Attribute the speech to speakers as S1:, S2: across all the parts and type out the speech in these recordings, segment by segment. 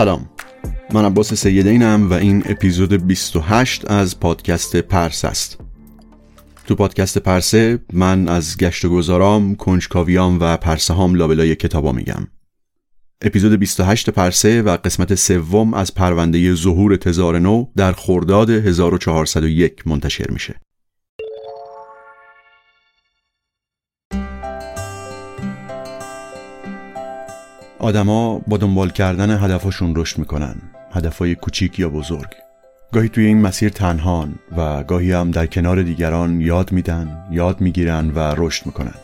S1: سلام. من عباس سیدینم و این اپیزود 28 از پادکست پرس است. تو پادکست پرسه من از گشت و گذارام، کنجکاویام و پرسه هام لابلای کتابا میگم. اپیزود 28 پرسه و قسمت سوم از پرونده ظهور تزار نو در خرداد 1401 منتشر میشه. آدما با دنبال کردن هدفشون رشد می‌کنن هدفهای کوچیک یا بزرگ. گاهی توی این مسیر تنهان و گاهی هم در کنار دیگران یاد میدن یاد می‌گیرن و رشد می‌کنن.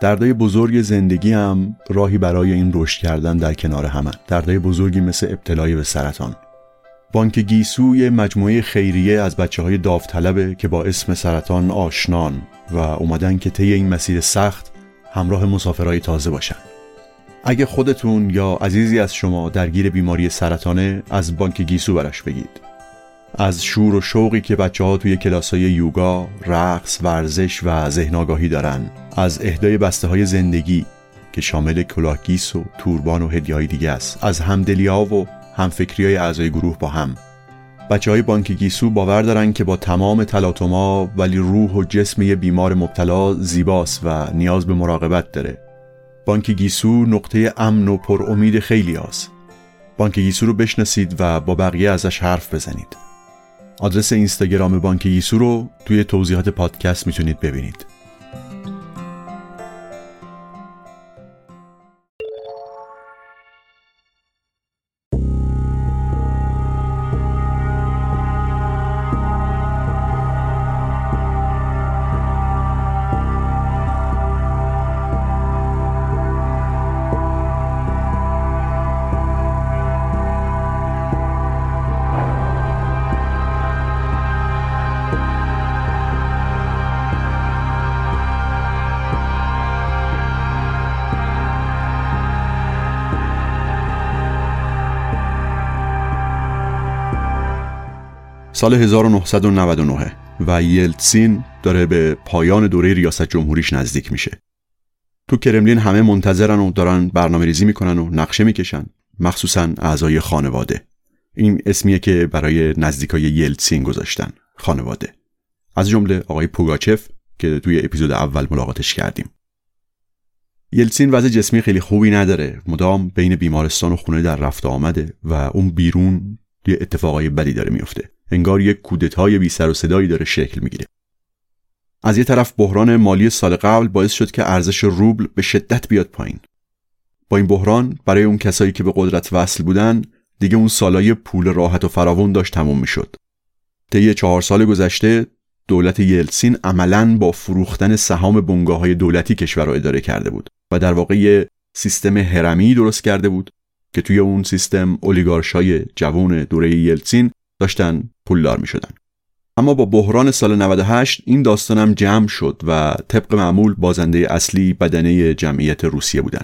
S1: دردای بزرگ زندگی هم راهی برای این رشد کردن در کنار همه. دردای بزرگی مثل ابتلای به سرطان. بانک گیسو مجموعه خیریه از بچه های داوطلبه که با اسم سرطان آشنان و اومدن که طی این مسیر سخت همراه مسافرهای تازه باشن. اگه خودتون یا عزیزی از شما درگیر بیماری سرطانه از بانک گیسو برش بگید. از شور و شوقی که بچه ها توی کلاس های یوگا، رقص، ورزش و ذهن آگاهی دارن. از اهدای بسته های زندگی که شامل کلاهگیس و توربان و هدیه دیگه است. از همدلی ها و همفکری های اعضای گروه با هم. بچه های بانک گیسو باور دارن که با تمام تلاطما ولی روح و جسم یه بیمار مبتلا زیباست و نیاز به مراقبت داره. بانک گیسو نقطه امن و پر امید خیلی هست. بانک گیسو رو بشناسید و با بقیه ازش حرف بزنید آدرس اینستاگرام بانک گیسو رو توی توضیحات پادکست می‌تونید ببینید سال 1999 و یلتسین داره به پایان دوره ریاست جمهوریش نزدیک میشه. تو کرملین همه منتظرن و دارن برنامه ریزی می‌کنن و نقشه می‌کشن مخصوصا اعضای خانواده. این اسمیه که برای نزدیکای یلتسین گذاشتن خانواده. از جمله آقای پوگاچف که توی اپیزود اول ملاقاتش کردیم. یلتسین وضع جسمی خیلی خوبی نداره مدام بین بیمارستان و خونه در رفت آمده و اون بیرون یه اتفاقای بدی داره میفته انگار یک کودتای بی سر و صدایی داره شکل می‌گیره. از یه طرف بحران مالی سال قبل باعث شد که ارزش روبل به شدت بیاد پایین. با این بحران برای اون کسایی که به قدرت وصل بودن دیگه اون سالای پول راحت و فراوون داشت تموم می‌شد. طی چهار سال گذشته دولت یلسین عملا با فروختن سهام بنگاه های دولتی کشور را اداره کرده بود و در واقع سیستم هرمی درست کرده بود که توی اون سیستم اولیگارشای جوان دوره یلسین داشتن پولدار می شدن. اما با بحران سال 98 این داستانم جمع شد و طبق معمول بازنده اصلی بدنه جمعیت روسیه بودن.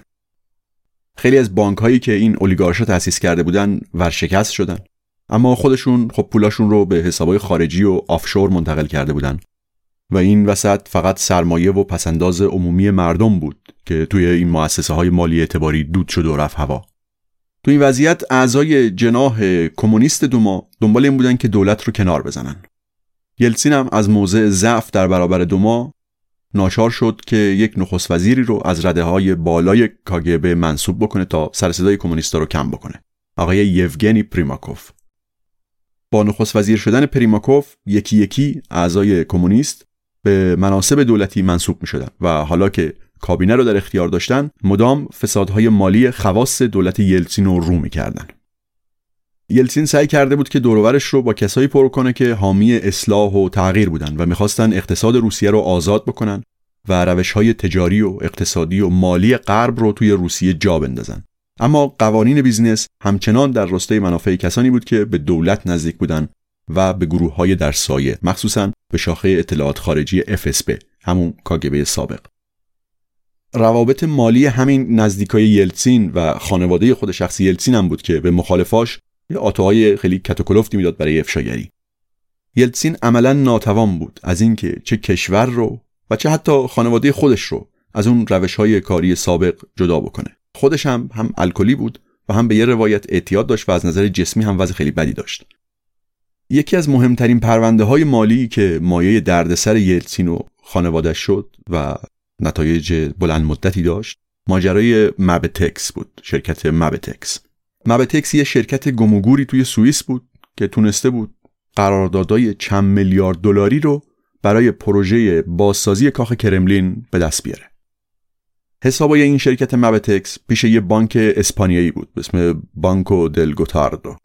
S1: خیلی از بانک هایی که این اولیگارشا تأسیس کرده بودن ورشکست شدن اما خودشون خب پولاشون رو به حسابای خارجی و آفشور منتقل کرده بودن و این وسط فقط سرمایه و پسنداز عمومی مردم بود که توی این مؤسسه های مالی اعتباری دود شد و رفت هوا تو این وضعیت اعضای جناح کمونیست دوما دنبال این بودن که دولت رو کنار بزنن. یلسین هم از موضع ضعف در برابر دوما ناچار شد که یک نخست وزیری رو از رده های بالای کاگبه منصوب بکنه تا سر صدای کمونیستا رو کم بکنه. آقای یوگنی پریماکوف. با نخست وزیر شدن پریماکوف یکی یکی اعضای کمونیست به مناسب دولتی منصوب می شدن و حالا که کابینه رو در اختیار داشتن مدام فسادهای مالی خواص دولت یلسین رو رو می‌کردن. یلسین سعی کرده بود که دور و برش رو با کسایی پر کنه که حامی اصلاح و تغییر بودن و می‌خواستن اقتصاد روسیه رو آزاد بکنن و روش های تجاری و اقتصادی و مالی غرب رو توی روسیه جا بندازن. اما قوانین business همچنان در راستای منافع کسانی بود که به دولت نزدیک بودن و به گروه های در سایه مخصوصا به شاخه اطلاعات خارجی FSB همون کاگبه سابق. روابط مالی همین نزدیکای یلتسین و خانواده خود شخصی یلتسین هم بود که به مخالفاش یه آتوهای خیلی کتوکلفتی می‌داد برای افشاگری. یلتسین عملا ناتوان بود از اینکه چه کشور رو و چه حتی خانواده خودش رو از اون روش های کاری سابق جدا بکنه. خودش هم هم الکلی بود و هم به یه روایت اعتیاد داشت و از نظر جسمی هم وضع خیلی بدی داشت. یکی از مهمترین پرونده های مالی که مایه دردسر یلتسین و خانواده شد و نتایج بلند مدتی داشت. ماجرای مبتکس بود شرکت مبتکس مبتکس یه شرکت گموگوری توی سوئیس بود که تونسته بود قراردادهای چند میلیارد دلاری رو برای پروژه بازسازی کاخ کرملین به دست بیاره. حسابای این شرکت مبتکس پیش یه بانک اسپانیایی بود به اسم بانکو دل گوتاردو.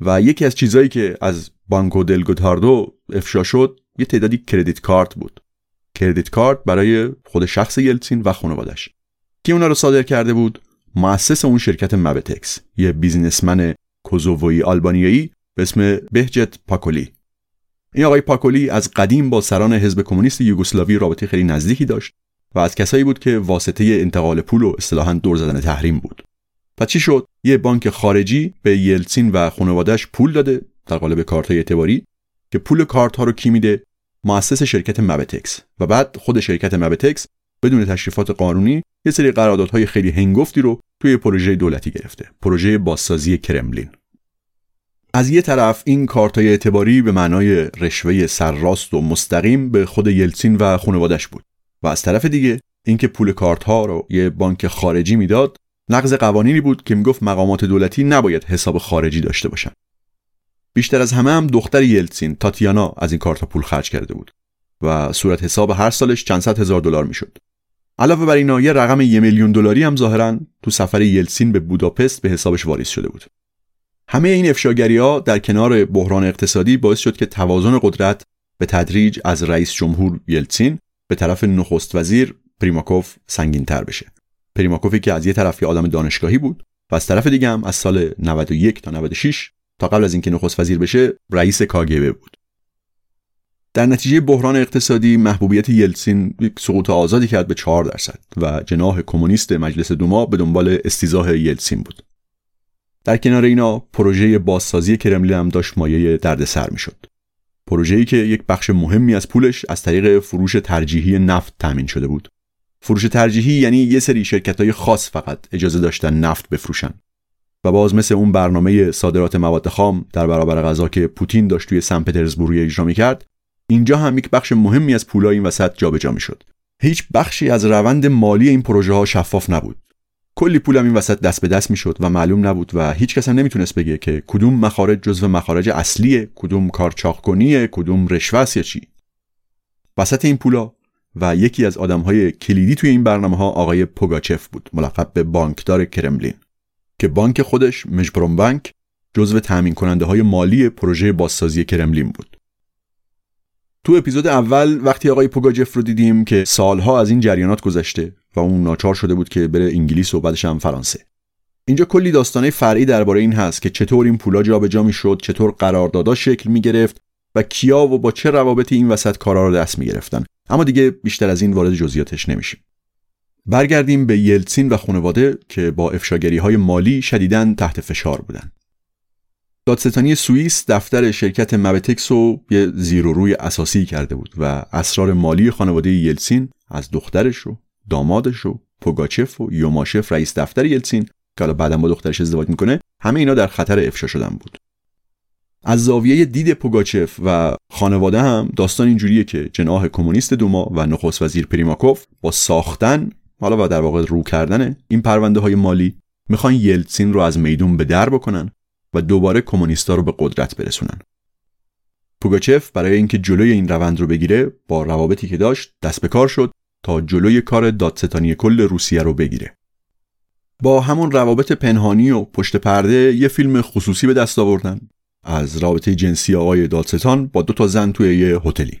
S1: و یکی از چیزهایی که از بانکو دل گوتاردو افشا شد یه تعدادی کردیت کارت بود. کردیت کارت برای خود شخص یلتسین و خانوادش کی اونا رو صادر کرده بود؟ مؤسس اون شرکت مبتکس یه بیزینسمن کوزووی آلبانیایی به اسم بهجت پاکولی. این آقای پاکولی از قدیم با سران حزب کمونیست یوگسلاوی رابطه خیلی نزدیکی داشت و از کسایی بود که واسطه انتقال پول و اصطلاحا دور زدن تحریم بود. و چی شد؟ یه بانک خارجی به یلتسین و خانوادهش پول داده در قالب کارت اعتباری که پول کارت ها رو کی میده؟ مؤسس شرکت مبتکس و بعد خود شرکت مبتکس بدون تشریفات قانونی یه سری قراردادهای خیلی هنگفتی رو توی پروژه دولتی گرفته. پروژه بازسازی کرملین. از یه طرف این کارتای اعتباری به معنای رشوه سرراست و مستقیم به خود یلتسین و خانوادش بود و از طرف دیگه اینکه پول کارت ها رو یه بانک خارجی می‌داد نقض قوانینی بود که می‌گفت مقامات دولتی نباید حساب خارجی داشته باشن. بیشتر از همه هم دختر یلتسین تاتیانا از این کارت پول خرج کرده بود و صورت حساب هر سالش چند صد هزار دلار می‌شد. علاوه بر اینا یه رقم یه میلیون دلاری هم ظاهرا تو سفر یلسین به بوداپست به حسابش واریز شده بود. همه این افشاگری ها در کنار بحران اقتصادی باعث شد که توازن قدرت به تدریج از رئیس جمهور یلتسین به طرف نخست وزیر پریماکوف سنگین تر بشه. پریماکوفی که از یه طرف یه آدم دانشگاهی بود و از طرف دیگه هم از سال 91 تا 96 تا قبل از اینکه نخست وزیر بشه رئیس کاگبه بود. در نتیجه بحران اقتصادی محبوبیت یلسین یک سقوط آزادی کرد به 4 درصد و جناح کمونیست مجلس دوما به دنبال استیزاه یلسین بود. در کنار اینا پروژه بازسازی کرملین هم داشت مایه دردسر می‌شد. پروژه‌ای که یک بخش مهمی از پولش از طریق فروش ترجیحی نفت تامین شده بود. فروش ترجیحی یعنی یه سری شرکت های خاص فقط اجازه داشتن نفت بفروشن. و باز مثل اون برنامه صادرات مواد خام در برابر غذا که پوتین داشت توی سن پترزبورگ اجرا می‌کرد اینجا هم یک بخش مهمی از پولای این وسط جابجا می‌شد. هیچ بخشی از روند مالی این پروژه ها شفاف نبود. کلی پولم این وسط دست به دست می‌شد و معلوم نبود و هیچ کس هم نمی‌تونست بگه که کدوم مخارج جزو مخارج اصلیه کدوم کارچاق کنیه کدوم رشوه یا چی. وسط این پولا و یکی از آدمهای کلیدی توی این برنامه ها آقای پوگاچف بود ملقب به بانکدار کرملین. که بانک خودش مجبرون بانک جزو تأمین کننده های مالی پروژه بازسازی کرملین بود. تو اپیزود اول وقتی آقای پوگاچف رو دیدیم که سالها از این جریانات گذشته و اون ناچار شده بود که بره انگلیس و بعدش هم فرانسه. اینجا کلی داستانه فرعی درباره این هست که چطور این پولا جابجا می‌شد چطور قراردادها شکل می گرفت و کیا و با چه روابطی این وسط کارا رو دست می گرفتن اما دیگه بیشتر از این وارد جزئیاتش نمیشیم. برگردیم به یلتسین و خانواده که با افشاگری های مالی شدیداً تحت فشار بودن. دادستانی سوئیس دفتر شرکت مبتکس رو یه زیر و روی اساسی کرده بود و اسرار مالی خانواده یلتسین از دخترش و دامادش و پوگاچف و یوماشف رئیس دفتر یلتسین که حالا بعدا با دخترش ازدواج می‌کنه همه اینا در خطر افشا شدن بود. از زاویه دید پوگاچف و خانواده هم داستان اینجوریه که جناح کمونیست دوما و نخست وزیر پریماکوف با ساختن حالا و در واقع رو کردن این پرونده های مالی می‌خوان یلتسین رو از میدون به در بکنن و دوباره کمونیستا رو به قدرت برسونن. پوگاچف برای اینکه جلوی این روند رو بگیره با روابطی که داشت دست به کار شد تا جلوی کار دادستانی کل روسیه رو بگیره. با همون روابط پنهانی و پشت پرده یه فیلم خصوصی به دست آوردن. از رابطه جنسی آقای دادستان با دو تا زن توی یه هتلی.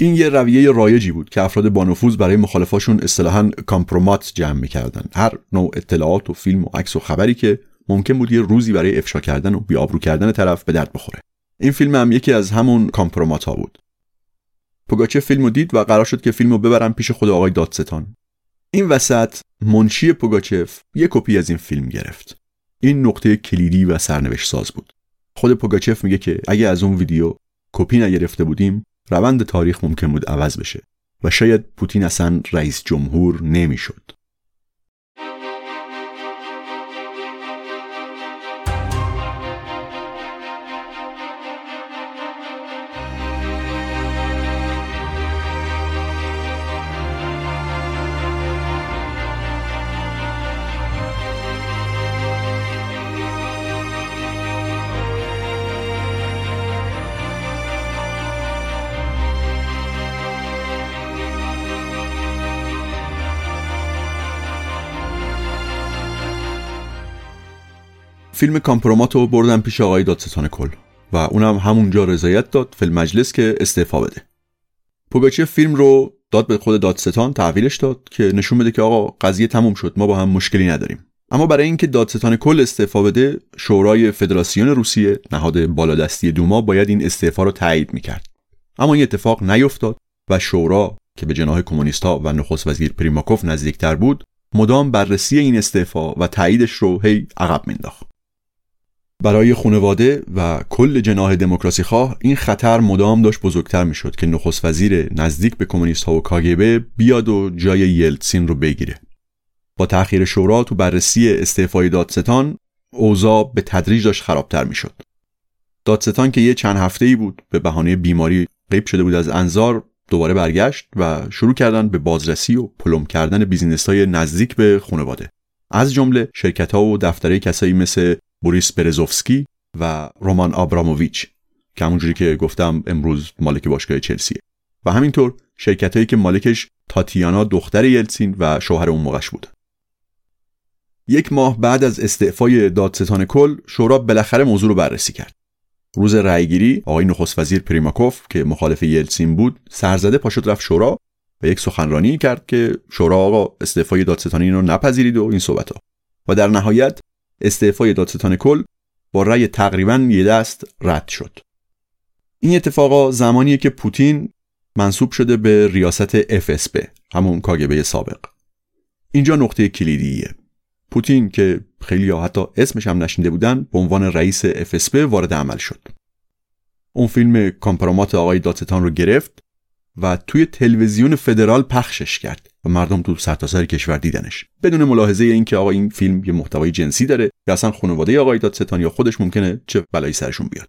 S1: این یه رویه رایجی بود که افراد با نفوذ برای مخالفاشون اصطلاحا компромат جمع می‌کردن. هر نوع اطلاعات و فیلم و عکس و خبری که ممکن بود یه روزی برای افشا کردن و بی‌آبرو کردن طرف به درد بخوره. این فیلم هم یکی از همون компромат ها بود. پوگاچف فیلمو دید و قرار شد که فیلمو ببرن پیش خود آقای دادستان. این وسط منشی پوگاچف یه کپی از این فیلم گرفت. این نقطه کلیدی و سرنوشت ساز بود. خود پوگاچف میگه که اگه از اون ویدیو کپی نگرفته بودیم روند تاریخ ممکن بود عوض بشه و شاید پوتین اصلا رئیس جمهور نمی‌شد. فیلم کامپرومات رو بردن پیش آقای دادستان کل و اونم همونجا رضایت داد فیلم مجلس که استعفا بده. پوگاچه فیلم رو داد به خود دادستان تحویلش داد که نشون بده که آقا قضیه تموم شد ما با هم مشکلی نداریم. اما برای اینکه دادستان کل استعفا بده شورای فدراسیون روسیه نهاد بالادستی دوما باید این استعفا رو تایید می‌کرد. اما این اتفاق نیفتاد و شورا که به جناح کمونیستها و نخست وزیر پریماکوف نزدیکتر بود مدام بررسی این استعفا و تاییدش رو هی عقب مینداخت برای خانواده و کل جناح دموکراسی خواه این خطر مدام داشت بزرگتر می‌شد که نخست وزیر نزدیک به کمونیست ها و کاگبه بیاد و جای یلتسین رو بگیره. با تأخیر شورا تو بررسی استعفای دادستان اوضاع به تدریج داشت خرابتر می‌شد. دادستان که یه چند هفته ای بود به بهانه بیماری غیب شده بود از انظار دوباره برگشت و شروع کردن به بازرسی و پلمپ کردن business های نزدیک به خانواده. از جمله شرکت ها و دفترهای کسایی مثل بوریس برزوفسکی و رومان آبراموویچ که همونجوری که گفتم امروز مالک باشگاه چلسیه. و همینطور شرکت هایی که مالکش تاتیانا دختر یلسین و شوهر اون موقعش بود. یک ماه بعد از استعفای دادستان کل شورا بالاخره موضوع رو بررسی کرد. روز رأیگیری آقای نخست وزیر پریماکوف که مخالف یلسین بود سرزده پاشد رفت شورا و یک سخنرانی کرد که شورا آقا استعفای دادستانی رو نپذیرید و این صحبت ها و در نهایت استعفای دادستان کل با رأی تقریبا یه دست رد شد. این اتفاقا زمانیه که پوتین منصوب شده به ریاست FSB همون کاگبه سابق. اینجا نقطه کلیدیه. پوتین که خیلی ها حتی اسمش هم نشنده بودن به عنوان رئیس FSB وارد عمل شد. اون فیلم کامپرامات آقای دادستان رو گرفت و توی تلویزیون فدرال پخشش کرد. و مردم تو سرتاسر کشور دیدنش. بدون ملاحظه اینکه آقا این فیلم یه محتوای جنسی داره یا اصلا خانواده آقای دادستان یا خودش ممکنه چه بلایی سرشون بیاد.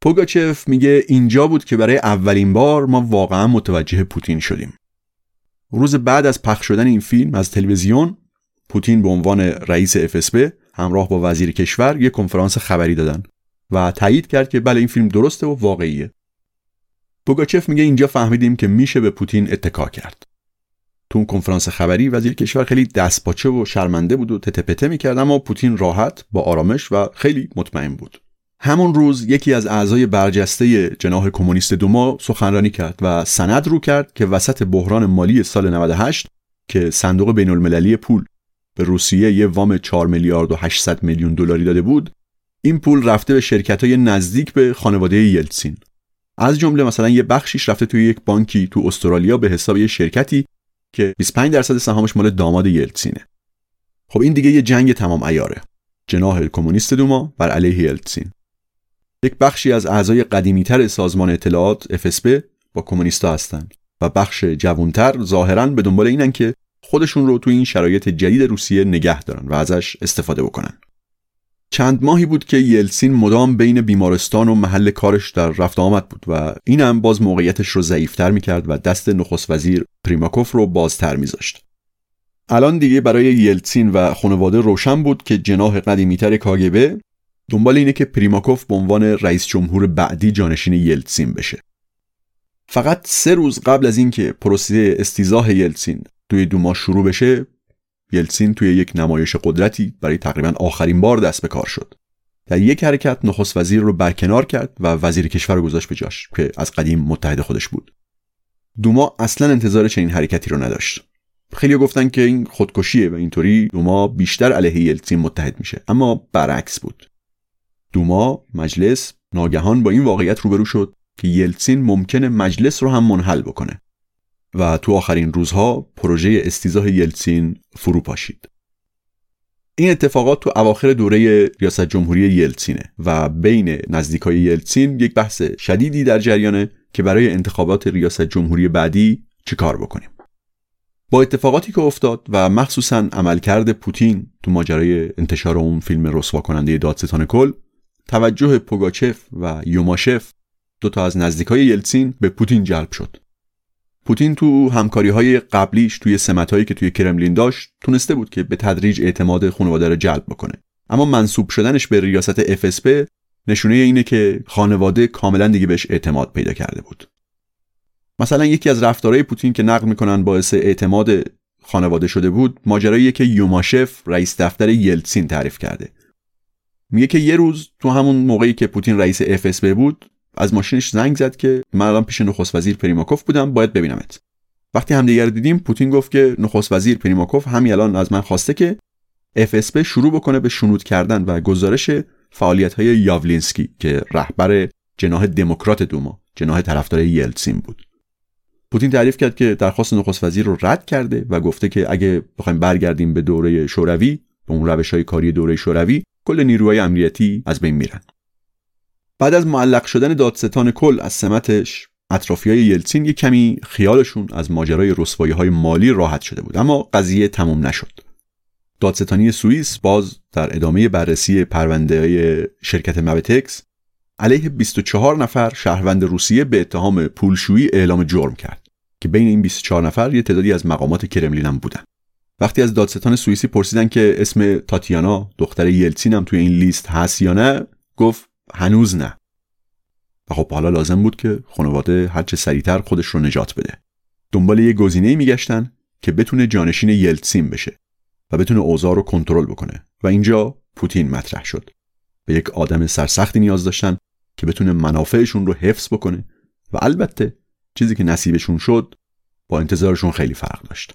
S1: پوگاچف میگه اینجا بود که برای اولین بار ما واقعا متوجه پوتین شدیم. روز بعد از پخش شدن این فیلم از تلویزیون پوتین به عنوان رئیس FSB همراه با وزیر کشور یک کنفرانس خبری دادن و تایید کرد که بله این فیلم درسته و واقعیه. پوگاچف میگه اینجا فهمیدیم که میشه به پوتین اتکا کرد. تو اون کنفرانس خبری وزیر کشور خیلی دستپاچه و شرمنده بود و تتپته می‌کرد اما پوتین راحت با آرامش و خیلی مطمئن بود. همون روز یکی از اعضای برجسته جناح کمونیست دوما سخنرانی کرد و سند رو کرد که وسط بحران مالی سال 98 که صندوق بین المللی پول به روسیه یه وام 4 میلیارد و 800 میلیون دلاری داده بود این پول رفته به شرکت های نزدیک به خانواده یلتسین. از جمله مثلا یه بخشیش رفته توی یک بانکی تو استرالیا به حساب یه شرکتی که 25 درصد سهامش مال داماد یلتسینه. خب این دیگه یه جنگ تمام ایاره جناح کمونیست دوما بر علیه یلتسین. یک بخشی از اعضای قدیمیتر سازمان اطلاعات FSB با کمونیستا هستند و بخش جوانتر ظاهرا به دنبال اینن که خودشون رو تو این شرایط جدید روسیه نگه دارن و ازش استفاده بکنن. چند ماهی بود که یلسین مدام بین بیمارستان و محل کارش در رفت آمد بود و اینم باز موقعیتش رو ضعیفتر می‌کرد و دست نخست وزیر پریماکوف رو بازتر میذاشت. الان دیگه برای یلتسین و خانواده روشن بود که جناح قدیمیتر کاگبه دنبال اینه که پریماکوف به عنوان رئیس جمهور بعدی جانشین یلتسین بشه. فقط سه روز قبل از اینکه پروسه استیزاه یلتسین توی دوما شروع بشه یلسین توی یک نمایش قدرتی برای تقریبا آخرین بار دست به کار شد. در یک حرکت نخست وزیر رو برکنار کرد و وزیر کشور رو گذاشت به جاش که از قدیم متحد خودش بود. دوما اصلا انتظار چنین حرکتی رو نداشت. خیلی گفتن که این خودکشیه و اینطوری دوما بیشتر علیه یلتسین متحد میشه اما برعکس بود. دوما مجلس ناگهان با این واقعیت روبرو شد که یلتسین ممکنه مجلس رو هم منحل بکنه. و تو آخرین روزها پروژه استیزاه یلتسین فرو پاشید. این اتفاقات تو اواخر دوره ریاست جمهوری یلتسینه و بین نزدیکای یلتسین یک بحث شدیدی در جریانه که برای انتخابات ریاست جمهوری بعدی چیکار بکنیم. با اتفاقاتی که افتاد و مخصوصا عملکرد پوتین تو ماجرای انتشار اون فیلم رسوا کننده دادستان کل توجه پوگاچف و یوماشف دوتا از نزدیکای یلتسین به پوتین جلب شد پوتین تو همکاری های قبلیش توی سمت هایی که توی کرملین داشت تونسته بود که به تدریج اعتماد خانواده رو جلب بکنه. اما منصوب شدنش به ریاست FSB نشونه اینه که خانواده کاملا دیگه بهش اعتماد پیدا کرده بود. مثلا یکی از رفتارهای پوتین که نقل می‌کنن باعث اعتماد خانواده شده بود ماجرایی که یوماشف رئیس دفتر یلتسین تعریف کرده. میگه که یه روز تو همون موقعی که پوتین رئیس FSB بود از ماشینش زنگ زد که من الان پیش نخست وزیر پریماکوف بودم باید ببینمت. وقتی همدیگر دیدیم پوتین گفت که نخست وزیر پریماکوف همین الان از من خواسته که FSB شروع بکنه به شنود کردن و گزارش فعالیت های یاولینسکی که رهبر جناح دموکرات دوما جناح طرفدار یلتسین بود. پوتین تعریف کرد که درخواست نخست وزیر رو رد کرده و گفته که اگه بخوایم برگردیم به دوره شوروی به اون روش های کاری دوره شوروی کل نیروهای امنیتی از بین میرن. بعد از معلق شدن دادستان کل از سمتش اطرافی های یلتسین یک کمی خیالشون از ماجرای رسوایی های مالی راحت شده بود اما قضیه تموم نشد. دادستانی سوئیس باز در ادامه بررسی پرونده های شرکت مبتکس علیه 24 نفر شهروند روسیه به اتهام پولشویی اعلام جرم کرد که بین این 24 نفر یه تعدادی از مقامات کرملین هم بودن. وقتی از دادستان سوئیسی پرسیدن که اسم تاتیانا دختر یلتسین هم توی این لیست هست یا نه گفت هنوز نه. و خب حالا لازم بود که خانواده هرچه سریعتر خودش رو نجات بده. دنبال یه گزینه میگشتن که بتونه جانشین یلتسین بشه و بتونه اوضاع رو کنترل بکنه. و اینجا پوتین مطرح شد. به یک آدم سرسختی نیاز داشتن که بتونه منافعشون رو حفظ بکنه. و البته چیزی که نصیبشون شد با انتظارشون خیلی فرق داشت.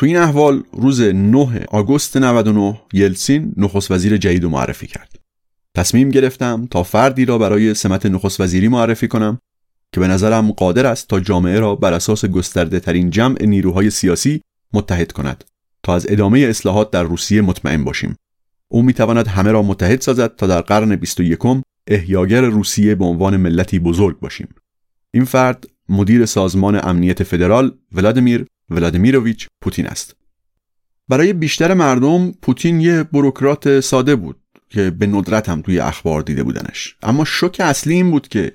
S1: تو این احوال روز 9 آگوست 99 یلسین نخست وزیر جدید معرفی کرد. تصمیم گرفتم تا فردی را برای سمت نخست وزیری معرفی کنم که به نظرم قادر است تا جامعه را بر اساس گسترده ترین جمع نیروهای سیاسی متحد کند تا از ادامه اصلاحات در روسیه مطمئن باشیم. او می تواند همه را متحد سازد تا در قرن 21 احیاگر روسیه به عنوان ملتی بزرگ باشیم. این فرد مدیر سازمان امنیت فدرال ولادیمیر ولادیمیروویچ پوتین است. برای بیشتر مردم پوتین یه بروکرات ساده بود که به ندرت هم توی اخبار دیده بودنش. اما شوک اصلی این بود که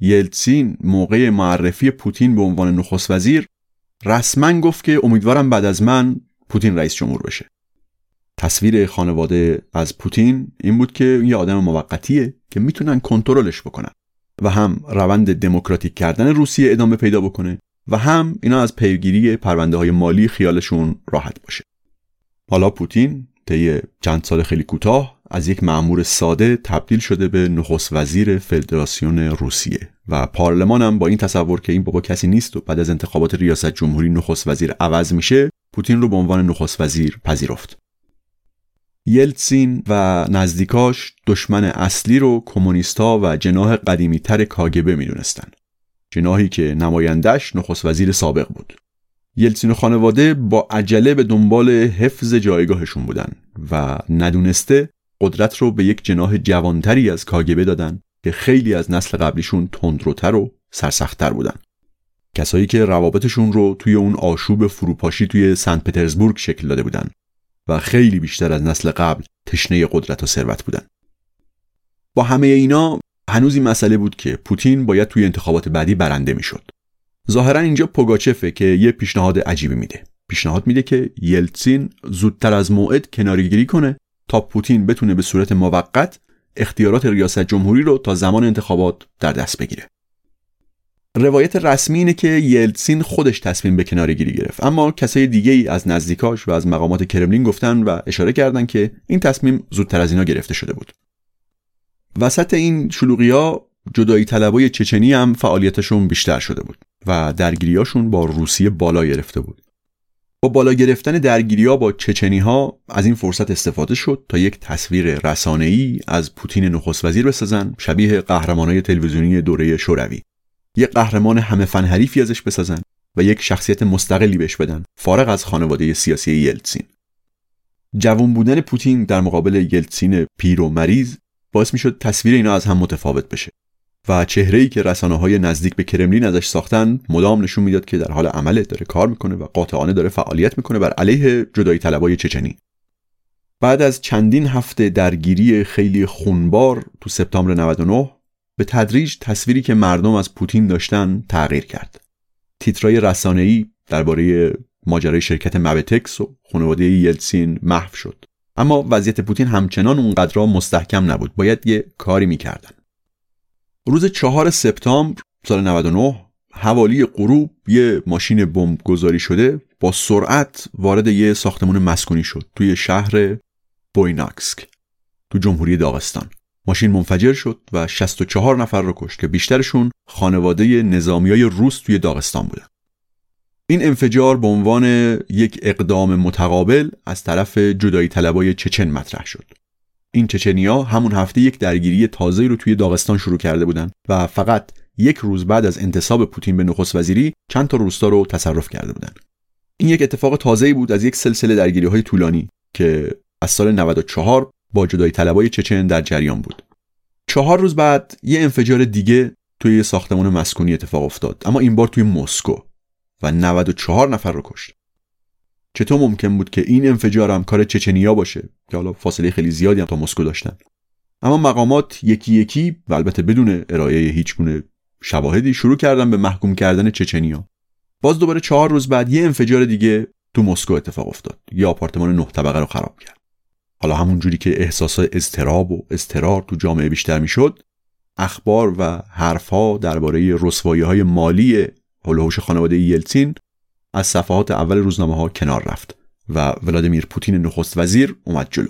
S1: یلتسین موقع معرفی پوتین به عنوان نخست وزیر رسما گفت که امیدوارم بعد از من پوتین رئیس جمهور بشه. تصویر خانواده از پوتین این بود که یه آدم موقتیه که می‌تونن کنترلش بکنن و هم روند دموکراتیک کردن روسیه ادامه پیدا بکنه. و هم اینا از پیگیری پرونده های مالی خیالشون راحت باشه. حالا پوتین طی چند سال خیلی کوتاه از یک معمور ساده تبدیل شده به نخست وزیر فدراسیون روسیه و پارلمان هم با این تصور که این بابا کسی نیست و بعد از انتخابات ریاست جمهوری نخست وزیر عوض میشه پوتین رو به عنوان نخست وزیر پذیرفت. یلتسین و نزدیکاش دشمن اصلی رو کمونیستا و جناح قدیمی تر کاگبه می‌دونستن. جناحی که نمایندش نخست وزیر سابق بود. یلتسین و خانواده با عجله به دنبال حفظ جایگاهشون بودن و ندونسته قدرت رو به یک جناح جوانتری از کاگبه دادن که خیلی از نسل قبلیشون تندروتر و سرسختتر بودن. کسایی که روابطشون رو توی اون آشوب فروپاشی توی سنت پترزبورگ شکل داده بودن و خیلی بیشتر از نسل قبل تشنه قدرت و ثروت بودن. با همه اینا هنوز این مسئله بود که پوتین باید توی انتخابات بعدی برنده می‌شد. ظاهرا اینجا پوگاچفه که یه پیشنهاد عجیبی میده. پیشنهاد میده که یلتسین زودتر از موعد کنارگیری کنه تا پوتین بتونه به صورت موقت اختیارات ریاست جمهوری رو تا زمان انتخابات در دست بگیره. روایت رسمی اینه که یلتسین خودش تصمیم به کنارگیری گرفت. اما کسای دیگه ای از نزدیکاش و از مقامات کرملین گفتن و اشاره کردن که این تصمیم زودتر از اینا گرفته شده بود. وسط این ها جدایی طلبای چچنی هم فعالیتشون بیشتر شده بود و درگیریاشون با روسیه بالا گرفته بود. با بالا گرفتن درگیری ها با چچنی ها از این فرصت استفاده شد تا یک تصویر رسانه‌ای از پوتین نخست وزیر بسازن شبیه قهرمانای تلویزیونی دوره شوروی. یک قهرمان همه فن حریفی ازش بسازن و یک شخصیت مستقلی بهش بدن فارغ از خانواده سیاسی یلتسین. جوان بودن پوتین در مقابل یلتسین پیر و مریض باعث می‌شد تصویر اینا از هم متفاوت بشه. و چهره ای که رسانه های نزدیک به کرملین ازش ساختن مدام نشون می‌داد که در حال عمله داره کار می‌کنه و قاطعانه داره فعالیت می‌کنه بر علیه جدایی طلبای چچنی. بعد از چندین هفته درگیری خیلی خونبار تو سپتامبر 99 به تدریج تصویری که مردم از پوتین داشتن تغییر کرد. تیترای رسانه‌ای درباره ماجرای شرکت مبتکس و خانواده یلسین محو شد. اما وضعیت پوتین همچنان اونقدر مستحکم نبود. باید یه کاری می‌کردن. روز چهار سپتامبر سال 99 حوالی غروب یه ماشین بمب گذاری شده با سرعت وارد یه ساختمان مسکونی شد توی شهر بویناکسک تو جمهوری داغستان. ماشین منفجر شد و 64 نفر رو کشت که بیشترشون خانواده نظامی روس توی داغستان بودن. این انفجار به عنوان یک اقدام متقابل از طرف جدایی طلبای چچن مطرح شد. این چچنیا همون هفته یک درگیری تازه رو توی داغستان شروع کرده بودند و فقط یک روز بعد از انتصاب پوتین به نخست وزیری چند تا روستا رو تصرف کرده بودند این یک اتفاق تازه‌ای بود از یک سلسله درگیری های طولانی که از سال 94 با جدایی طلبای چچن در جریان بود. چهار روز بعد یه انفجار دیگه توی ساختمان مسکونی اتفاق افتاد اما این بار توی مسکو. و 94 نفر رو کشت. چطور ممکن بود که این انفجار هم کار چچنیا باشه؟ که حالا فاصله خیلی زیادی هم تا مسکو داشتن. اما مقامات یکی یکی و البته بدون ارائه هیچ گونه شواهدی شروع کردن به محکوم کردن چچنیا. باز دوباره چهار روز بعد یه انفجار دیگه تو مسکو اتفاق افتاد. یه آپارتمان نه طبقه رو خراب کرد. حالا همون جوری که احساس اضطراب و اضطرار تو جامعه بیشتر می‌شد اخبار و حرفها درباره رسوایی های مالی هلوهوش خانواده یلتین از صفحات اول روزنامه ها کنار رفت و ولادیمیر پوتین نخست وزیر اومد جلو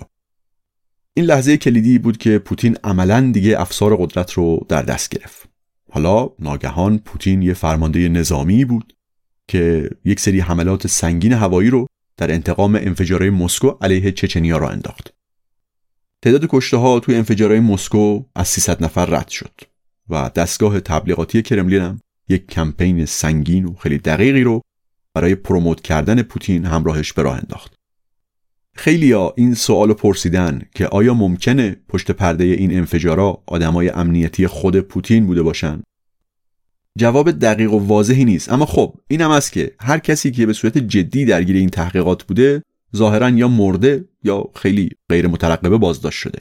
S1: این لحظه کلیدی بود که پوتین عملا دیگه افسار قدرت رو در دست گرفت حالا ناگهان پوتین یه فرمانده نظامی بود که یک سری حملات سنگین هوایی رو در انتقام انفجارهای مسکو علیه چچنیا را انداخت. تعداد کشته ها توی انفجارهای مسکو از 300 نفر رد شد و دستگاه تبلیغاتی کرملین هم یک کمپین سنگین و خیلی دقیقی رو برای پروموت کردن پوتین همراهش به راه انداخت. خیلیا این سوال پرسیدن که آیا ممکنه پشت پرده این انفجارا آدمای امنیتی خود پوتین بوده باشن جواب دقیق و واضحی نیست اما خب این هم است که هر کسی که به صورت جدی درگیر این تحقیقات بوده ظاهرا یا مرده یا خیلی غیر مترقبه بازداشت شده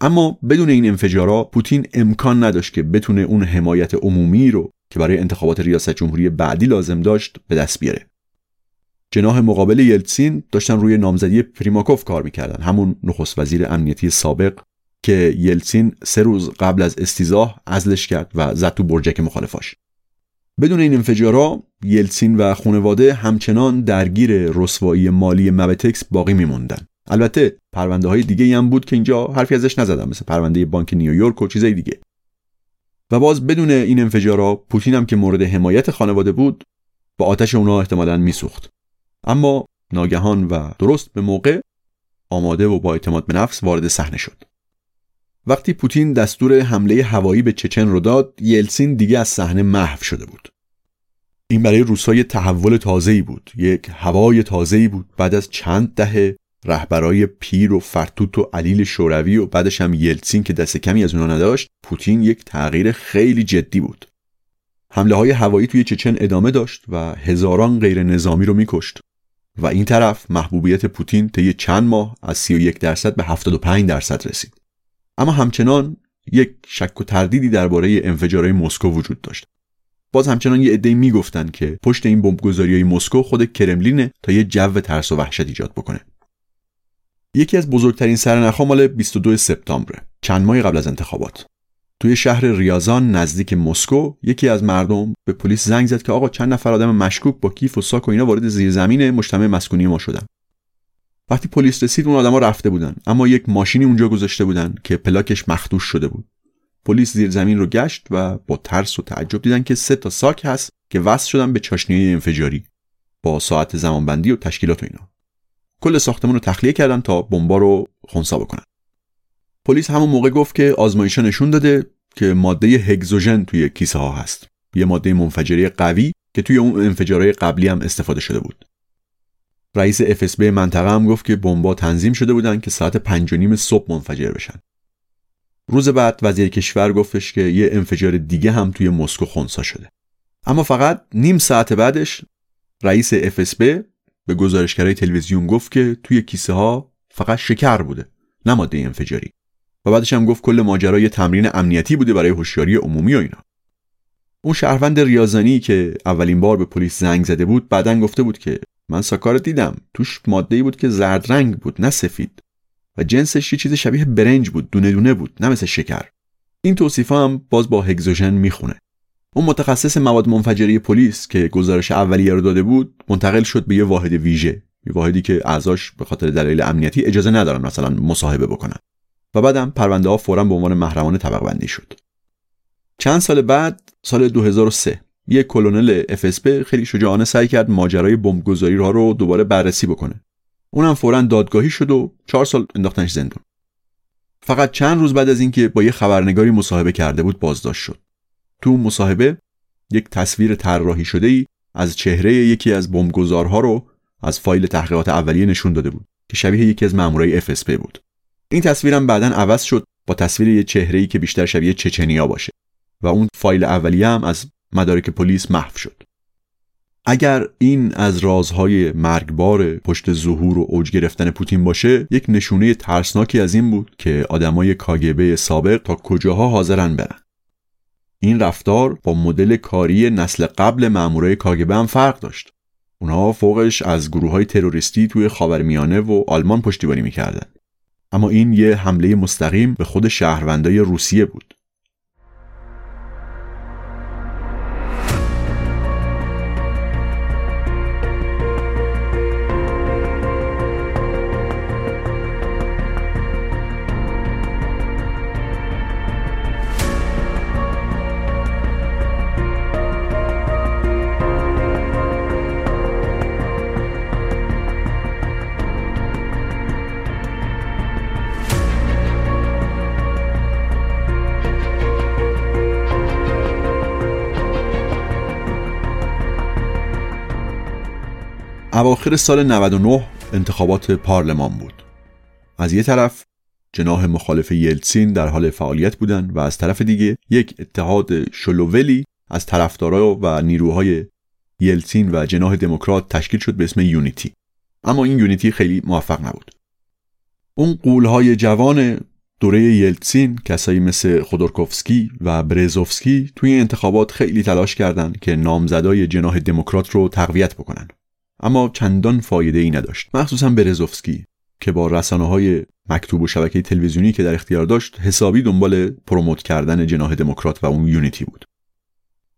S1: اما بدون این انفجارا پوتین امکان نداشت که بتونه اون حمایت عمومی رو که برای انتخابات ریاست جمهوری بعدی لازم داشت به دست بیاره. جناح مقابل یلتسین داشتن روی نامزدی پریماکوف کار می‌کردن. همون نخست وزیر امنیتی سابق که یلتسین سه روز قبل از استیزاه ازلش کرد و زد تو برجک مخالفاش. بدون این انفجارا یلسین و خانواده همچنان درگیر رسوایی مالی مبتکس باقی میموندن. البته پرونده های دیگه هم بود که اینجا حرفی ازش نزدم مثل پرونده بانک نیویورک و چیزای دیگه. و باز بدون این انفجارا پوتین هم که مورد حمایت خانواده بود با آتش اونا احتمالا میسوخت. اما ناگهان و درست به موقع آماده و با اعتماد به نفس وارد صحنه شد. وقتی پوتین دستور حمله هوایی به چچن رو داد یلسین دیگه از صحنه محو شده بود. این برای روسای تحول تازه‌ای بود. یک هوای تازه‌ای بود. بعد از چند دهه رهبرای پیر و فرتوت و علیل شوروی و بعدش هم یلتسین که دست کمی از اونا نداشت پوتین یک تغییر خیلی جدی بود. حمله های هوایی توی چچن ادامه داشت و هزاران غیر نظامی رو میکشت. و این طرف محبوبیت پوتین طی چند ماه از 31 درصد به 75 درصد رسید. اما همچنان یک شک و تردیدی درباره انفجارهای مسکو وجود داشت. باز همچنان یه عده‌ای می‌گفتن که پشت این های مسکو خود کرملینه تا یه جو ترس و وحشت ایجاد بکنه. یکی از بزرگترین سرنخها مال 22 سپتامبر چند ماه قبل از انتخابات. توی شهر ریازان نزدیک مسکو یکی از مردم به پلیس زنگ زد که آقا چند نفر آدم مشکوک با کیف و ساک و اینا وارد زیرزمین مجتمع مسکونی ما شدن. وقتی پلیس رسید اون آدما رفته بودن اما یک ماشینی اونجا گذاشته بودن که پلاکش مخدوش شده بود. پلیس زیر زمین رو گشت و با ترس و تعجب دیدن که سه تا ساک هست که وصل شدن به چاشنی انفجاری با ساعت زمانبندی و تشکیلات و اینا. کل ساختمون رو تخلیه کردن تا بمبا رو خونسا بکنن. پلیس همون موقع گفت که آزمایشا نشون داده که ماده هگزوژن توی کیسه ها هست. یه ماده منفجری قوی که توی اون انفجارهای قبلی هم استفاده شده بود. رئیس FSB منطقه هم گفت که بمبا تنظیم شده بودن که ساعت پنج و نیم صبح منفجر بشن. روز بعد وزیر کشور گفتش که یه انفجار دیگه هم توی مسکو خونسا شده. اما فقط نیم ساعت بعدش رئیس FSB به گزارشگرای تلویزیون گفت که توی کیسه ها فقط شکر بوده نه ماده انفجاری. و بعدش هم گفت کل ماجرا یه تمرین امنیتی بوده برای هوشیاری عمومی و اینا. اون شهروند ریاضانی که اولین بار به پلیس زنگ زده بود بعدا گفته بود که من ساکار دیدم. توش ماده بود که زرد رنگ بود نه سفید. و جنسش یه چیز شبیه برنج بود دونه دونه بود نه مثل شکر. این توصیف هم باز با هگزوژن می‌خونه. اون متخصص مواد منفجره پلیس که گزارش اولیه رو داده بود منتقل شد به یه واحد ویژه. یه واحدی که اعضاش به خاطر دلایل امنیتی اجازه ندارن مثلا مصاحبه بکنن. و بعدم پرونده ها فورا به عنوان محرمانه طبق بندی شد. چند سال بعد سال 2003 یک کلونل FSB خیلی شجاعانه سعی کرد ماجرای بمبگذاری را رو دوباره بررسی بکنه. اونم فورا دادگاهی شد و چهار سال انداختنش زندون. فقط چند روز بعد از اینکه با یه خبرنگاری مصاحبه کرده بود بازداشت شد. تو مصاحبه یک تصویر طراحی شده ای از چهره یکی از بمبگذارها رو از فایل تحقیقات اولیه نشون داده بود که شبیه یکی از مامورای FSB بود. این تصویرم بعدا عوض شد با تصویر یه چهره ای که بیشتر شبیه چچنیا باشه و اون فایل اولیه هم از مدارک پلیس محو شد. اگر این از رازهای مرگبار پشت ظهور و اوج گرفتن پوتین باشه یک نشونه ترسناکی از این بود که آدمای کاگبه سابق تا کجاها حاضرن برن. این رفتار با مدل کاری نسل قبل مامورای کاگبه هم فرق داشت. اونها فوقش از گروه های تروریستی توی خاورمیانه و آلمان پشتیبانی می‌کردن. اما این یه حمله مستقیم به خود شهروندای روسیه بود. اواخر سال 99 انتخابات پارلمان بود. از یه طرف جناح مخالف یلتسین در حال فعالیت بودند و از طرف دیگه یک اتحاد شلوولی از طرفدارا و نیروهای یلتسین و جناح دموکرات تشکیل شد به اسم یونیتی. اما این یونیتی خیلی موفق نبود. اون قولهای جوان دوره یلتسین کسایی مثل خودورکوفسکی و برزوفسکی توی انتخابات خیلی تلاش کردند که نامزدای جناح دموکرات رو تقویت بکنن. اما چندان فایده ای نداشت مخصوصا برزوفسکی که با رسانه های مکتوب و شبکه تلویزیونی که در اختیار داشت حسابی دنبال پروموت کردن جناح دموکرات و اون یونیتی بود.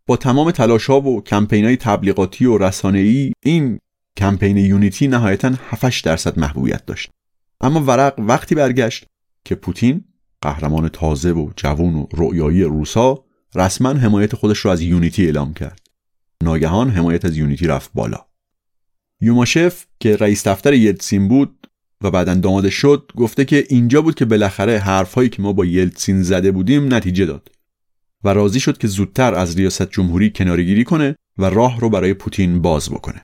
S1: با تمام تلاشا و کمپین های تبلیغاتی و ای این کمپین یونیتی نهایتا 7 درصد محبوبیت داشت. اما ورق وقتی برگشت که پوتین قهرمان تازه و جوون و رؤیایی روسا رسما حمایت خودش را از یونیتی اعلام کرد. ناگهان حمایت از یونیتی رفت بالا. یوماشف که رئیس دفتر یلتسین بود و بعدا داماده شد گفته که اینجا بود که بالاخره حرفهایی که ما با یلتسین زده بودیم نتیجه داد و راضی شد که زودتر از ریاست جمهوری کنارگیری کنه و راه رو برای پوتین باز بکنه.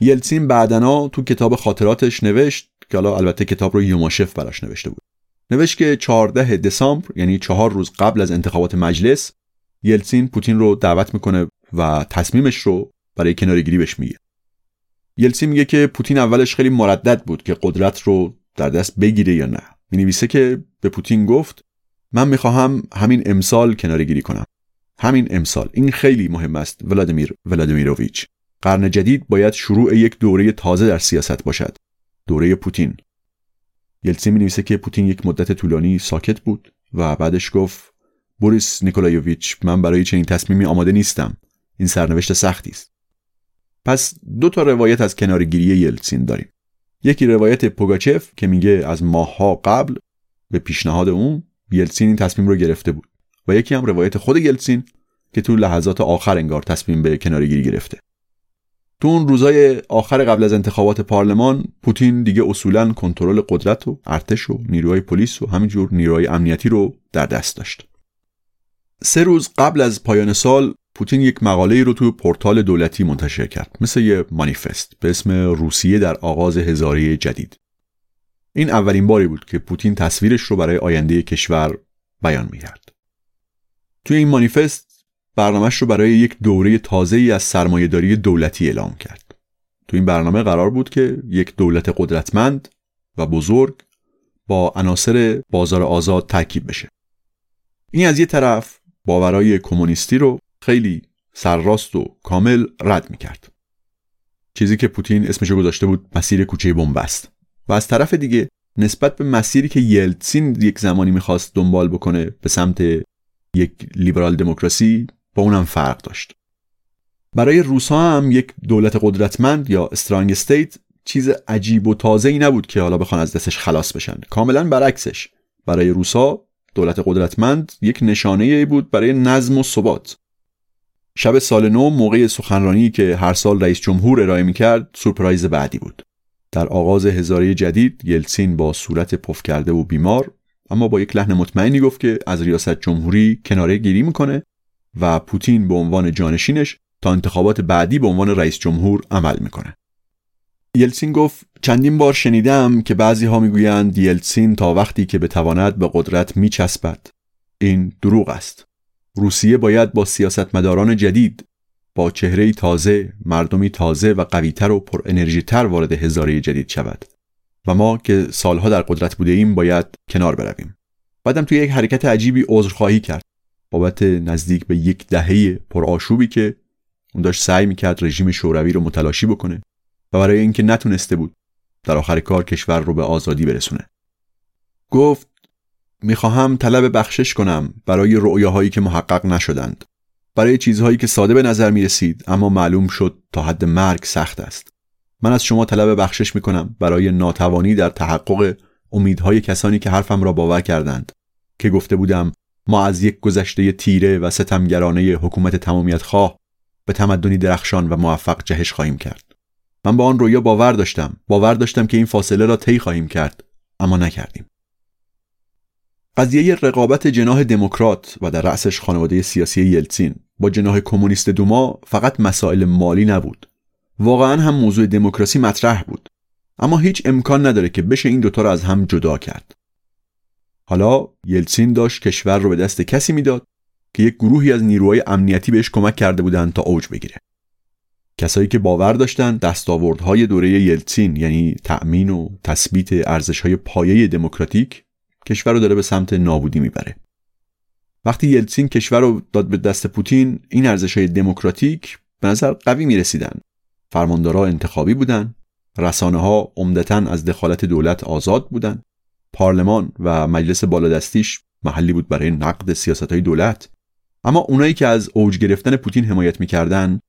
S1: یلتسین بعدنا تو کتاب خاطراتش نوشت که حالا البته کتاب رو یوماشف براش نوشته بود. نوشت که 14 دسامبر یعنی چهار روز قبل از انتخابات مجلس یلتسین پوتین رو دعوت می‌کنه و تصمیمش رو برای کنارگیری بهش میگه. یلسی میگه که پوتین اولش خیلی مردد بود که قدرت رو در دست بگیره یا نه. می نویسه که به پوتین گفت من می‌خواهم همین امسال کناره گیری کنم. همین امسال. این خیلی مهم است ولادیمیر ولادیمیروویچ. قرن جدید باید شروع یک دوره تازه در سیاست باشد. دوره پوتین. یلسی می نویسه که پوتین یک مدت طولانی ساکت بود و بعدش گفت بوریس نیکولایوویچ من برای چنین تصمیمی آماده نیستم. این سرنوشت سختی است. پس دو تا روایت از کناره‌گیری یلتسین داریم. یکی روایت پوگاچف که میگه از ماهها قبل به پیشنهاد اون یلتسین این تصمیم رو گرفته بود و یکی هم روایت خود یلتسین که تو لحظات آخر انگار تصمیم به کناره‌گیری گرفته. تو اون روزای آخر قبل از انتخابات پارلمان پوتین دیگه اصولا کنترل قدرت و ارتش و نیروهای پلیس و همینجور نیروهای امنیتی رو در دست داشت. سه روز قبل از پایان سال پوتین یک مقاله رو تو پورتال دولتی منتشر کرد مثل یه مانیفست به اسم روسیه در آغاز هزاره جدید. این اولین باری بود که پوتین تصویرش رو برای آینده کشور بیان می‌کرد. توی این مانیفست برنامهش رو برای یک دوره تازه ای از سرمایهداری دولتی اعلام کرد. تو این برنامه قرار بود که یک دولت قدرتمند و بزرگ با عناصر بازار آزاد ترکیب بشه. این از یه طرف باورای کمونیستی رو خیلی سرراست و کامل رد می‌کرد. چیزی که پوتین اسمشو گذاشته بود مسیر کوچه بنبست و از طرف دیگه نسبت به مسیری که یلتسین یک زمانی می‌خواست دنبال بکنه به سمت یک لیبرال دموکراسی با اونم فرق داشت. برای روسا هم یک دولت قدرتمند یا استرانگ استیت چیز عجیب و تازه ای نبود که حالا بخوان از دستش خلاص بشن. کاملا برعکسش. برای روسا دولت قدرتمند یک نشانه بود برای نظم و ثبات. شب سال نو موقع سخنرانی که هر سال رئیس جمهور ارائه می‌کرد سورپرایز بعدی بود. در آغاز هزاره جدید یلسین با صورت پف کرده و بیمار اما با یک لحن مطمئنی گفت که از ریاست جمهوری کناره گیری می‌کنه و پوتین به عنوان جانشینش تا انتخابات بعدی به عنوان رئیس جمهور عمل می‌کنه. یلسین گفت چندین بار شنیدم که بعضی ها می‌گویند یلسین تا وقتی که بتواند به قدرت میچسبد. این دروغ است. روسیه باید با سیاستمداران جدید با چهره تازه، مردمی تازه و قویتر و پر انرژی تر وارد هزاره جدید شود. و ما که سالها در قدرت بوده ایم باید کنار برویم. بعدم توی یک حرکت عجیبی عذرخواهی کرد. بابت نزدیک به یک دهه پرآشوبی که اون داشت سعی می‌کرد رژیم شوروی رو متلاشی بکنه و برای اینکه نتونسته بود در آخر کار کشور رو به آزادی برسونه. گفت می‌خواهم طلب بخشش کنم برای رؤیاهایی که محقق نشدند. برای چیزهایی که ساده به نظر می رسید اما معلوم شد تا حد مرگ سخت است. من از شما طلب بخشش می کنم برای ناتوانی در تحقق امیدهای کسانی که حرفم را باور کردند که گفته بودم ما از یک گذشته تیره و ستمگرانه حکومت تمامیت خواه به تمدنی درخشان و موفق جهش خواهیم کرد. من با آن رویا باور داشتم باور داشتم که این فاصله را طی خواهیم کرد اما نکردیم. قضیه رقابت جناح دموکرات و در رأسش خانواده سیاسی یلتسین با جناح کمونیست دوما فقط مسائل مالی نبود. واقعا هم موضوع دموکراسی مطرح بود. اما هیچ امکان نداره که بشه این دوتا را از هم جدا کرد. حالا یلتسین داشت کشور رو به دست کسی می‌داد که یک گروهی از نیروهای امنیتی بهش کمک کرده بودند تا اوج بگیره. کسایی که باور داشتن دستاوردهای دوره یلتسین یعنی تأمین و تثبیت ارزشهای پایه دموکراتیک کشور رو داره به سمت نابودی می‌بره. وقتی یلتسین کشور رو داد به دست پوتین این ارزشهای دموکراتیک به نظر قوی می‌رسیدن. فرماندارا انتخابی بودن رسانه ها عمدتا از دخالت دولت آزاد بودن. پارلمان و مجلس بالادستیش محلی بود برای نقد سیاست های دولت. اما اونایی که از اوج گرفتن پوتین حمایت می‌کردن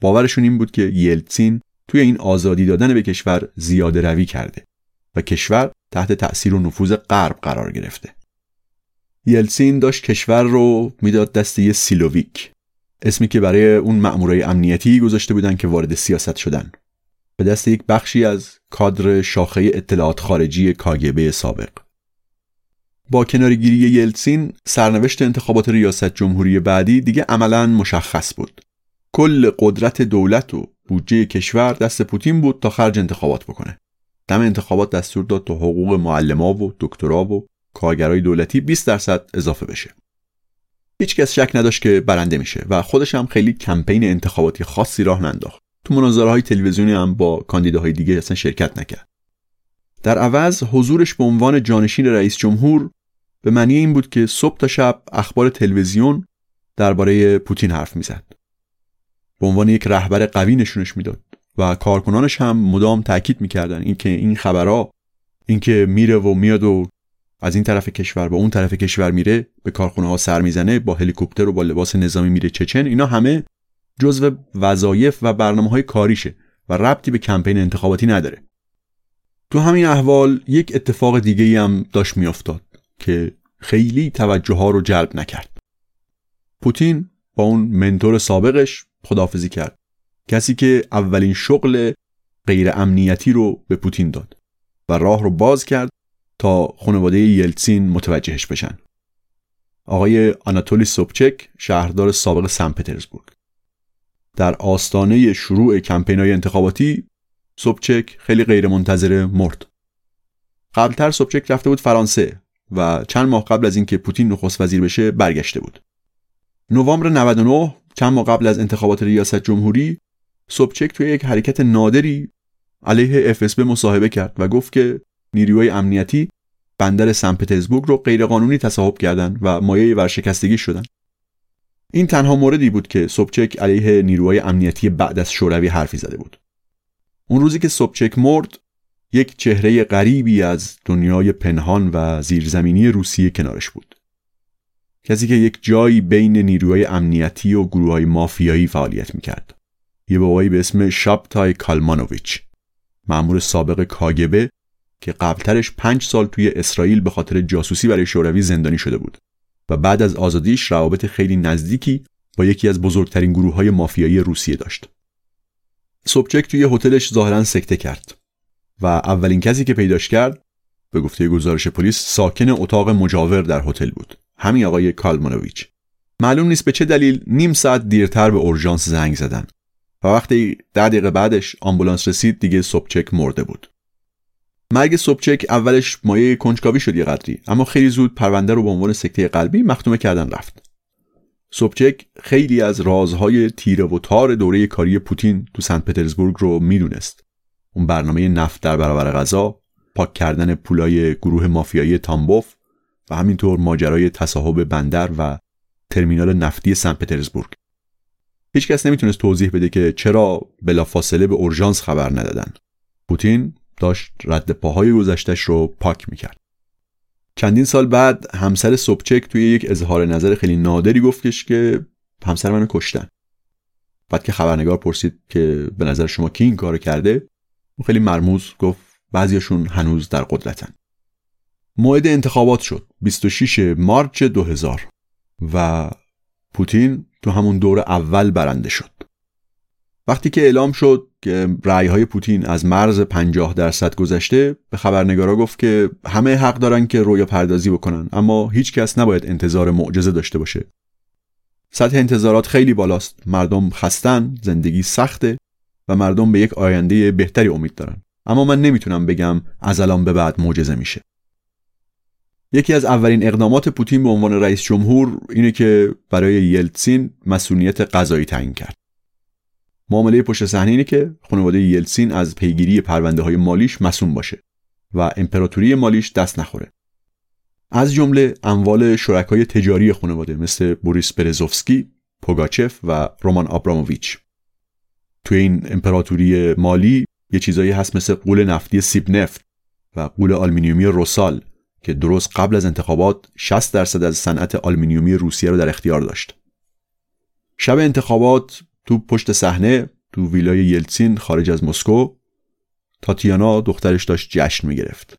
S1: باورشون این بود که یلتسین توی این آزادی دادن به کشور زیاده روی کرده. و کشور تحت تأثیر و نفوذ غرب قرار گرفته. یلتسین داشت کشور رو می‌داد دست یه سیلوویک اسمی که برای اون مأمورای امنیتی گذاشته بودن که وارد سیاست شدن. به دست یک بخشی از کادر شاخه اطلاعات خارجی کاگبه سابق. با کنارگیری یلتسین سرنوشت انتخابات ریاست جمهوری بعدی دیگه عملا مشخص بود. کل قدرت دولت و بودجه کشور دست پوتین بود تا خرج انتخابات بکنه. دم انتخابات دستور داد تا حقوق معلما و دکترا و کارگرای دولتی 20 درصد اضافه بشه. هیچ کس شک نداشت که برنده میشه و خودش هم خیلی کمپین انتخاباتی خاصی راه ننداخت. تو مناظره های تلویزیونی هم با کاندیداهای دیگه اصلا شرکت نکرد. در عوض حضورش به عنوان جانشین رئیس جمهور به معنی این بود که صبح تا شب اخبار تلویزیون درباره پوتین حرف می‌زد. به عنوان یک رهبر قوی نشونش می‌داد. و کارکنانش هم مدام تاکید می‌کردن. اینکه این خبرها اینکه میره و میاد و از این طرف کشور با اون طرف کشور میره به کارخونه ها سر می‌زنه با هلیکوپتر و با لباس نظامی میره چچن اینا همه جزو وظایف و برنامه های کاریشه و ربطی به کمپین انتخاباتی نداره. تو همین احوال یک اتفاق دیگه هم داشت میافتاد که خیلی توجه ها رو جلب نکرد. پوتین با اون منتور سابقش خداحافظی کرد. کسی که اولین شغل غیر امنیتی رو به پوتین داد و راه رو باز کرد تا خانواده یلتسین متوجهش بشن. آقای آناتولی سوبچک شهردار سابق سن پترزبورگ. در آستانه شروع کمپینای انتخاباتی سوبچک خیلی غیر منتظره مرد. قبلتر سوبچک رفته بود فرانسه و چند ماه قبل از اینکه پوتین نخست وزیر بشه برگشته بود. نوامبر 99 چند ماه قبل از انتخابات ریاست جمهوری سوبچک توی یک حرکت نادری علیه FSB مصاحبه کرد و گفت که نیروهای امنیتی بندر سن پترزبورگ رو غیرقانونی تصاحب کردند و مایه ورشکستگی شدند. این تنها موردی بود که سوبچک علیه نیروهای امنیتی بعد از شوروی حرفی زده بود. اون روزی که سوبچک مرد یک چهره غریبی از دنیای پنهان و زیرزمینی روسیه کنارش بود. کسی که یک جایی بین نیروهای امنیتی و گروه های مافیایی فعالیت می‌کرد. یه بابایی به اسم شابتای کالمانوویچ معمور سابق کاگبه که قبلترش پنج سال توی اسرائیل به خاطر جاسوسی برای شوروی زندانی شده بود و بعد از آزادیش روابط خیلی نزدیکی با یکی از بزرگترین گروه های مافیایی روسیه داشت. سوبچک توی هتلش ظاهرا سکته کرد و اولین کسی که پیداش کرد به گفته گزارش پلیس ساکن اتاق مجاور در هتل بود. همین آقای کالمانوویچ. معلوم نیست به چه دلیل نیم ساعت دیرتر به اورژانس زنگ زدن و وقتی ده دقیقه بعدش آمبولانس رسید دیگه سوبچک مرده بود. مرگ سوبچک اولش مایه کنجکاوی شد یه قدری اما خیلی زود پرونده رو به عنوان سکته قلبی مختومه کردن رفت سوبچک خیلی از رازهای تیره و تار دوره کاری پوتین تو سنت پترزبورگ رو می‌دونست. اون برنامه نفت در برابر غذا، پاک کردن پولای گروه مافیایی تامبوف و همینطور ماجرای تصاحب بندر و ترمینال نفتی سن پترزبورگ. هیچ کس نمی‌تونست توضیح بده که چرا بلافاصله به اورژانس خبر ندادن. پوتین داشت رد پاهای گذشتش رو پاک می‌کرد. چندین سال بعد همسر سوبچک توی یک اظهار نظر خیلی نادری گفتش که همسر منو کشتن. بعد که خبرنگار پرسید که به نظر شما کی این کارو کرده؟ اون خیلی مرموز گفت بعضیشون هنوز در قدرتن. موعد انتخابات شد 26 مارچ 2000 و پوتین تو همون دور اول برنده شد. وقتی که اعلام شد که رعی های پوتین از مرز 50 درصد گذشته به خبرنگارا گفت که همه حق دارن که رویا پردازی بکنن اما هیچ کس نباید انتظار معجزه داشته باشه. سطح انتظارات خیلی بالاست. مردم خستن زندگی سخته و مردم به یک آینده بهتری امید دارن. اما من نمی‌تونم بگم از الان به بعد معجزه میشه. یکی از اولین اقدامات پوتین به عنوان رئیس جمهور اینه که برای یلتسین مسئولیت قضایی تعیین کرد. معامله پشت صحنه اینه که خانواده یلتسین از پیگیری پرونده های مالیش مصون باشه و امپراتوری مالیش دست نخوره. از جمله اموال شرکای تجاری خانواده مثل بوریس برزوفسکی، پوگاچف و رومان آبراموویچ. توی این امپراتوری مالی یه چیزایی هست مثل غول نفتی سیب‌نفت و غول آلومینیومی روسال که درست قبل از انتخابات 60 درصد از صنعت آلومینیومی روسیه رو در اختیار داشت. شب انتخابات تو پشت صحنه تو ویلای یلتسین خارج از مسکو تاتیانا دخترش داشت جشن می‌گرفت.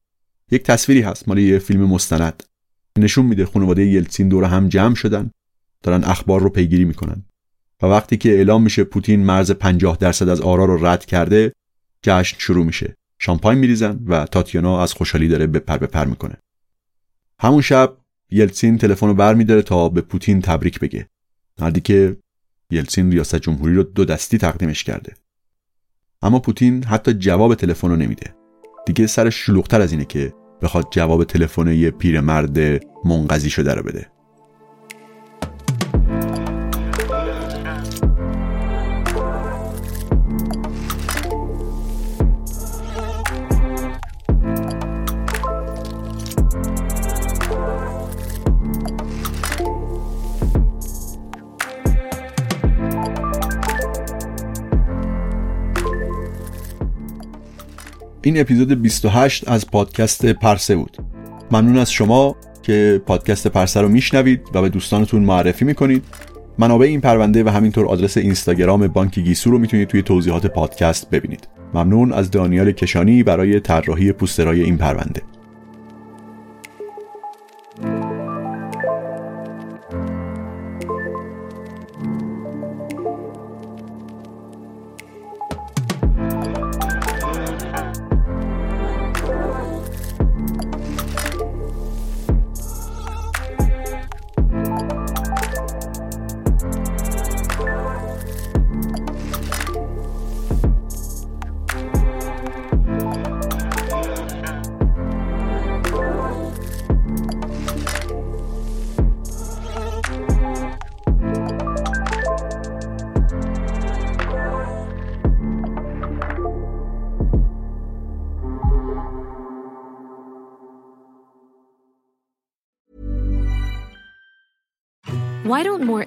S1: یک تصویری هست مال یه فیلم مستند نشون میده خانواده یلتسین دور هم جمع شدن دارن اخبار رو پیگیری می‌کنن و وقتی که اعلام میشه پوتین مرز 50 درصد از آرا رو رد کرده جشن شروع میشه شامپاین میریزن و تاتیانا از خوشحالی داره بپر بپر می‌کنه همون شب یلتسین تلفن رو برمیداره تا به پوتین تبریک بگه. مردی که یلتسین ریاست جمهوری رو دو دستی تقدیمش کرده. اما پوتین حتی جواب تلفن رو نمیده. دیگه سرش شلوغتر از اینه که بخواد جواب تلفن یه پیرمرد منقضی شده رو بده. این اپیزود 28 از پادکست پرسه بود. ممنون از شما که پادکست پرسه رو میشنوید و به دوستانتون معرفی می‌کنید. منابع این پرونده و همینطور آدرس اینستاگرام بانک گیسو رو می‌تونید توی توضیحات پادکست ببینید. ممنون از دانیال کشانی برای طراحی پوسترای این پرونده.